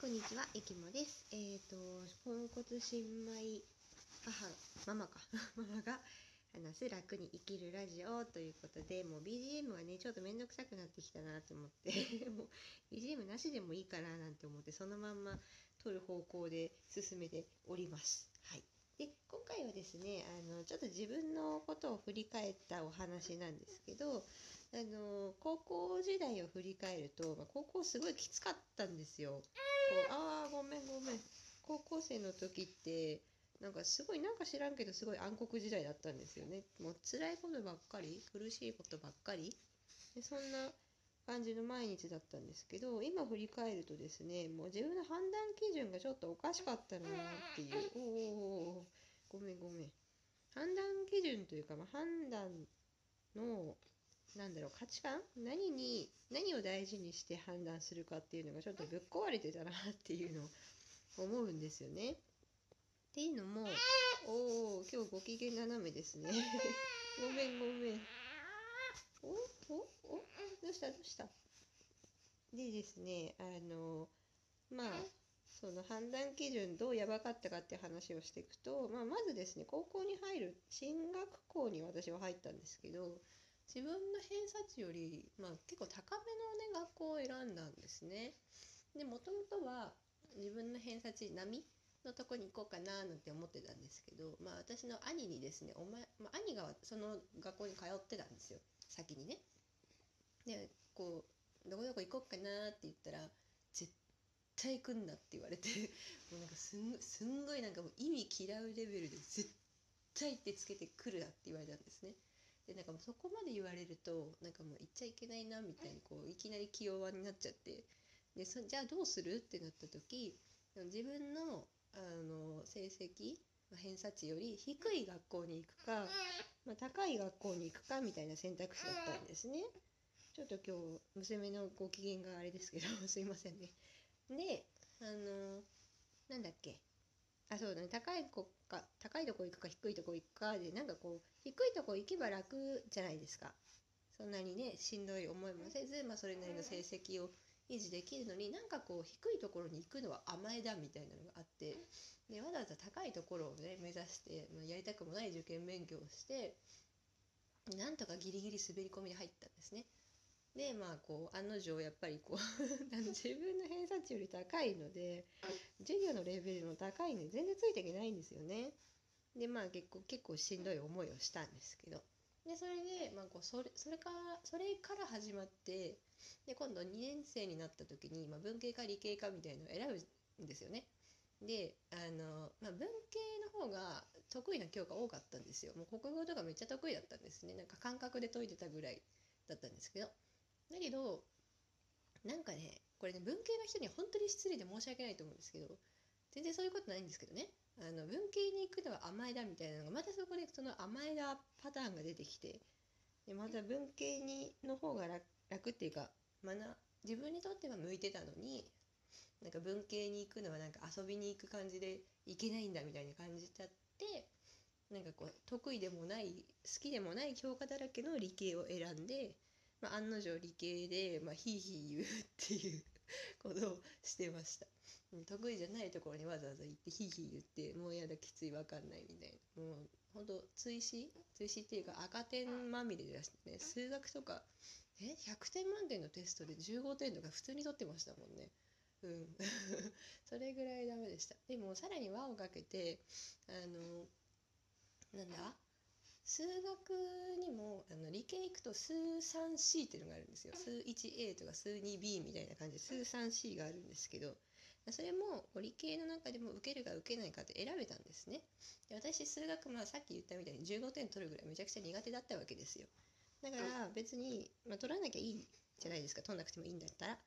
こんにちは、ゆきもです。えっ、と、ポンコツ新米母、ママか、ママが話す楽に生きるラジオということで、もう BGM はね、ちょっとめんどくさくなってきたなと思って、もう BGM なしでもいいかななんて思って、そのまんま撮る方向で進めております。はい。で、今回はですね、あの、ちょっと自分のことを振り返ったお話なんですけど、あの高校時代を振り返ると、まあ、高校すごいきつかったんですよ。こう。ああごめんごめん。高校生の時ってなんかすごいなんか知らんけどすごい暗黒時代だったんですよね。もう辛いことばっかり苦しいことばっかり。でそんな感じの毎日だったんですけど今振り返るとですねもう自分の判断基準がちょっとおかしかったなっていう。おーおごめんごめん。判断基準というか、まあ、判断のなんだろう価値観？何に何を大事にして判断するかっていうのがちょっとぶっ壊れてたなっていうのを思うんですよね。っていうのもおお今日ご機嫌斜めですね。ごめんごめん。お？お？お？どうした？どうした？でですねあのまあその判断基準どうやばかったかって話をしていくと、まあ、まずですね高校に入る進学校に私は入ったんですけど自分の偏差値より、まあ、結構高めのね学校を選んだんですね。でもともとは自分の偏差値並みのとこに行こうかななんて思ってたんですけど、まあ、私の兄にですねお前、まあ、兄がその学校に通ってたんですよ先にね。でこう「どこどこ行こうかな」って言ったら「絶対行くんだ」って言われて もうなんかすんすんごいなんかもう意味嫌うレベルで「絶対ってつけてくるな」って言われたんですね。でなんかもうそこまで言われるとなんかもう言っちゃいけないなみたいにこういきなり気弱になっちゃってでそじゃあどうするってなった時自分のあの成績まあ偏差値より低い学校に行くか、まあ、高い学校に行くかみたいな選択肢だったんですね。ちょっと今日娘のご機嫌があれですけど すいませんね。であのなんだっけあそうだね高い子か高いとこ行くか低いとこ行くかでなんかこう低いとこ行けば楽じゃないですかそんなにねしんどい思いもせず、まあ、それなりの成績を維持できるのになんかこう低いところに行くのは甘えだみたいなのがあってでわざわざ高いところをね目指して、まあ、やりたくもない受験勉強をしてなんとかギリギリ滑り込みで入ったんですね。でまあこう案の定やっぱりこう 自分の偏差値より高いので授業のレベルの高いので全然ついていけないんですよね。でまあ結構結構しんどい思いをしたんですけどでそれで、まあ、こうそれそれからそれから始まってで今度2年生になった時に、まあ、文系か理系かみたいのを選ぶんですよね。であの、まあ、文系の方が得意な教科多かったんですよ。もう国語とかめっちゃ得意だったんですね。なんか感覚で解いてたぐらいだったんですけど。だけどなんかねこれね文系の人には本当に失礼で申し訳ないと思うんですけど全然そういうことないんですけどね。あの文系に行くのは甘えだみたいなのがまたそこでその甘えだパターンが出てきてでまた文系にの方が楽楽っていうか学自分にとっては向いてたのになんか文系に行くのはなんか遊びに行く感じで行けないんだみたいに感じちゃってなんかこう得意でもない好きでもない教科だらけの理系を選んで、まあ、案の定理系で、まあ、ヒーヒー言うっていう ことをしてました。得意じゃないところにわざわざ行ってヒーヒー言ってもうやだきついわかんないみたいな。もうほんと追試？追試っていうか赤点まみれでしたね。数学とかえ？100点満点のテストで15点とか普通に取ってましたもんね。うん。それぐらいダメでした。でもさらに輪をかけてあのなんだ？数学にもあの理系行くと数 3C っていうのがあるんですよ。数 1A とか数 2B みたいな感じで数 3C があるんですけどそれも理系の中でも受けるか受けないかって選べたんですね。で私数学まあさっき言ったみたいに15点取るぐらいめちゃくちゃ苦手だったわけですよ。だから別に、まあ、取らなきゃいいじゃないですか。取んなくてもいいんだったら。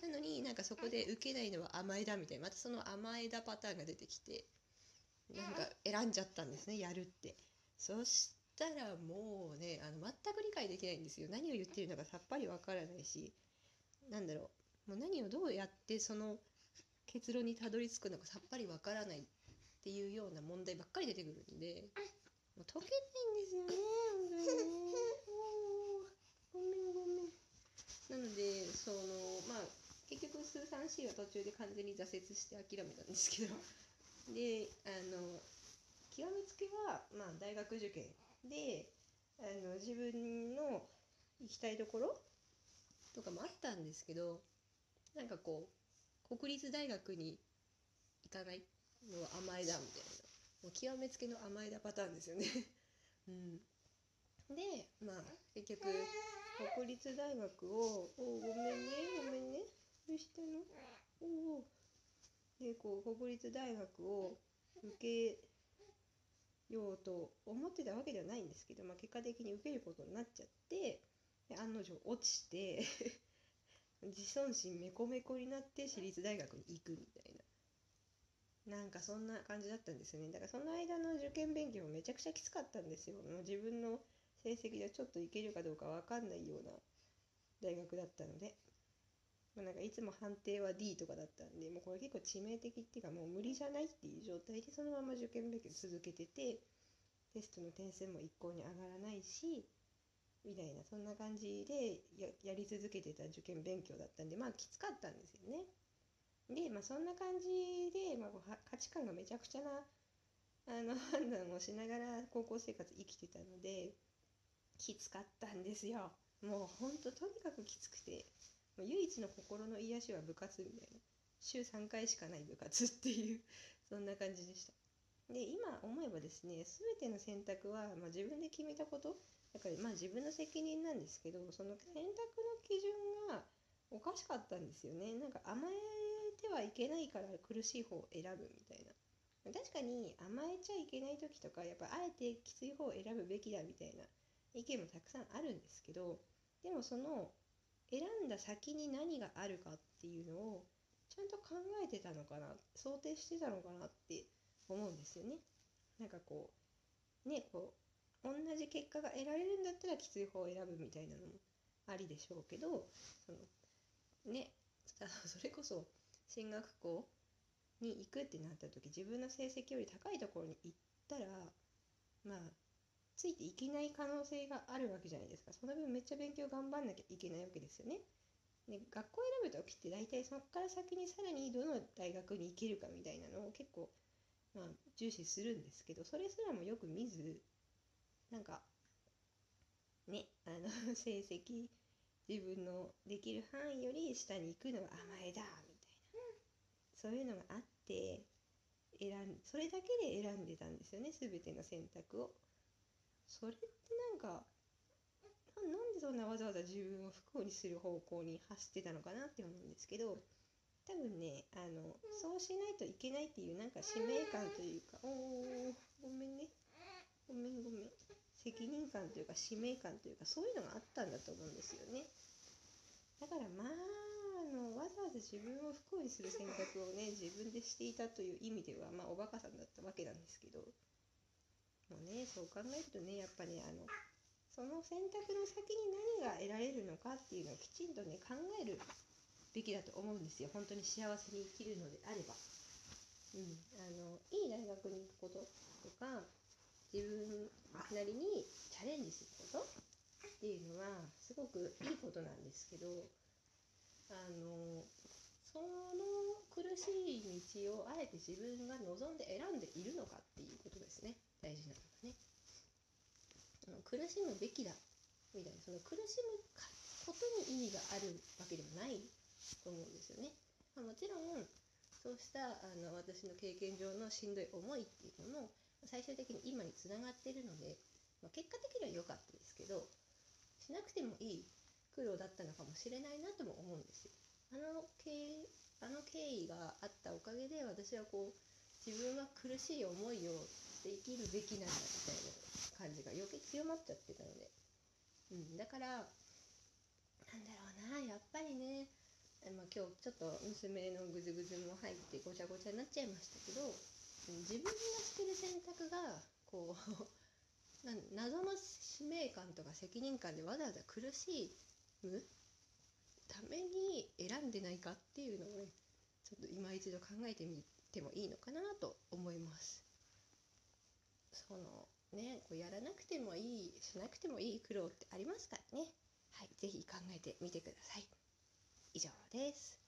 なのになんかそこで受けないのは甘えだみたいなまたその甘えだパターンが出てきてなんか選んじゃったんですねやるって。そしたらもうねあの全く理解できないんですよ。何を言ってるのかさっぱりわからないし。なんだろう。もう何をどうやってその結論にたどり着くのかさっぱりわからないっていうような問題ばっかり出てくるんで。もう解けないんですよね本当に。ねごめんごめん。なのでそのまあ結局数 3C 3C は途中で完全に挫折して諦めたんですけど。であの極めつけは、まあ、大学受験であの自分の行きたいところとかもあったんですけどなんかこう国立大学に行かないのは甘えだみたいなもう極めつけの甘えだパターンですよね。うん。でまあ結局国立大学を「おごめんねごめんねどうしたの？おお」でこう国立大学を受けようと思ってたわけではないんですけど、まあ、結果的に受けることになっちゃってで案の定落ちて 自尊心メコメコになって私立大学に行くみたいな。なんかそんな感じだったんですよね。だからその間の受験勉強もめちゃくちゃきつかったんですよ。もう自分の成績でちょっといけるかどうか分かんないような大学だったので、まあ、なんかいつも判定は D とかだったんでもうこれ結構致命的っていうかもう無理じゃないっていう状態でそのまま受験勉強続けててテストの点数も一向に上がらないしみたいなそんな感じでやり続けてた受験勉強だったんでまあきつかったんですよね。でまあそんな感じで、まあ、価値観がめちゃくちゃなあの 判断をしながら高校生活生きてたのできつかったんですよ。もうほんととにかくきつくてもう唯一の心の癒しは部活みたいな。週3回しかない部活っていう そんな感じでした。で今思えばですね全ての選択は、まあ、自分で決めたこと。だからまあ自分の責任なんですけどその選択の基準がおかしかったんですよね。なんか甘えてはいけないから苦しい方を選ぶみたいな。確かに甘えちゃいけない時とかやっぱあえてきつい方を選ぶべきだみたいな意見もたくさんあるんですけどでもその選んだ先に何があるかっていうのをちゃんと考えてたのかな想定してたのかなって思うんですよね。なんかこうねこう同じ結果が得られるんだったらきつい方を選ぶみたいなのもありでしょうけどそのね それこそ進学校に行くってなった時自分の成績より高いところに行ったらまあついていけない可能性があるわけじゃないですかその分めっちゃ勉強頑張んなきゃいけないわけですよね。で学校選ぶ時って大体そこから先にさらにどの大学に行けるかみたいなのを結構、まあ、重視するんですけどそれすらもよく見ずなんかねあの 成績自分のできる範囲より下に行くのは甘えだみたいなそういうのがあって選んそれだけで選んでたんですよね全ての選択を。それってなんかなんでそんなわざわざ自分を不幸にする方向に走ってたのかなって思うんですけど多分ねあのそうしないといけないっていうなんか使命感というかおおごめんね。ごめんごめん。責任感というか使命感というかそういうのがあったんだと思うんですよね。だからまああのわざわざ自分を不幸にする選択をね自分でしていたという意味ではまあおバカさんだったわけなんですけどもねそう考えるとねやっぱねあのその選択の先に何が得られるのかっていうのをきちんとね考えるべきだと思うんですよ本当に幸せに生きるのであれば。うん、あのいい大学に行くこととか自分なりにチャレンジすることっていうのはすごくいいことなんですけどあのその苦しい道をあえて自分が望んで選んでいるのかっていうことですね大事なのはね。苦しむべきだみたいなその苦しむことに意味があるわけではないと思うんですよね。ま、もちろんそうしたあの私の経験上のしんどい思いっていうのも最終的に今につながってるので、まあ、結果的には良かったですけどしなくてもいい苦労だったのかもしれないなとも思うんですよ。あの経あの経緯があったおかげで私はこう自分は苦しい思いをして生きるべきなんだみたいな感じが余計強まっちゃってたので、うん、だからなんだろうなやっぱりね、まあ、今日ちょっと娘のぐずぐずも入ってごちゃごちゃになっちゃいましたけど自分がしてる選択がこう 謎の使命感とか責任感でわざわざ苦しむために選んでないかっていうのをねちょっと今一度考えてみてもいいのかなと思います。そのねこうやらなくてもいいしなくてもいい苦労ってありますからね。はい、是非考えてみてください。以上です。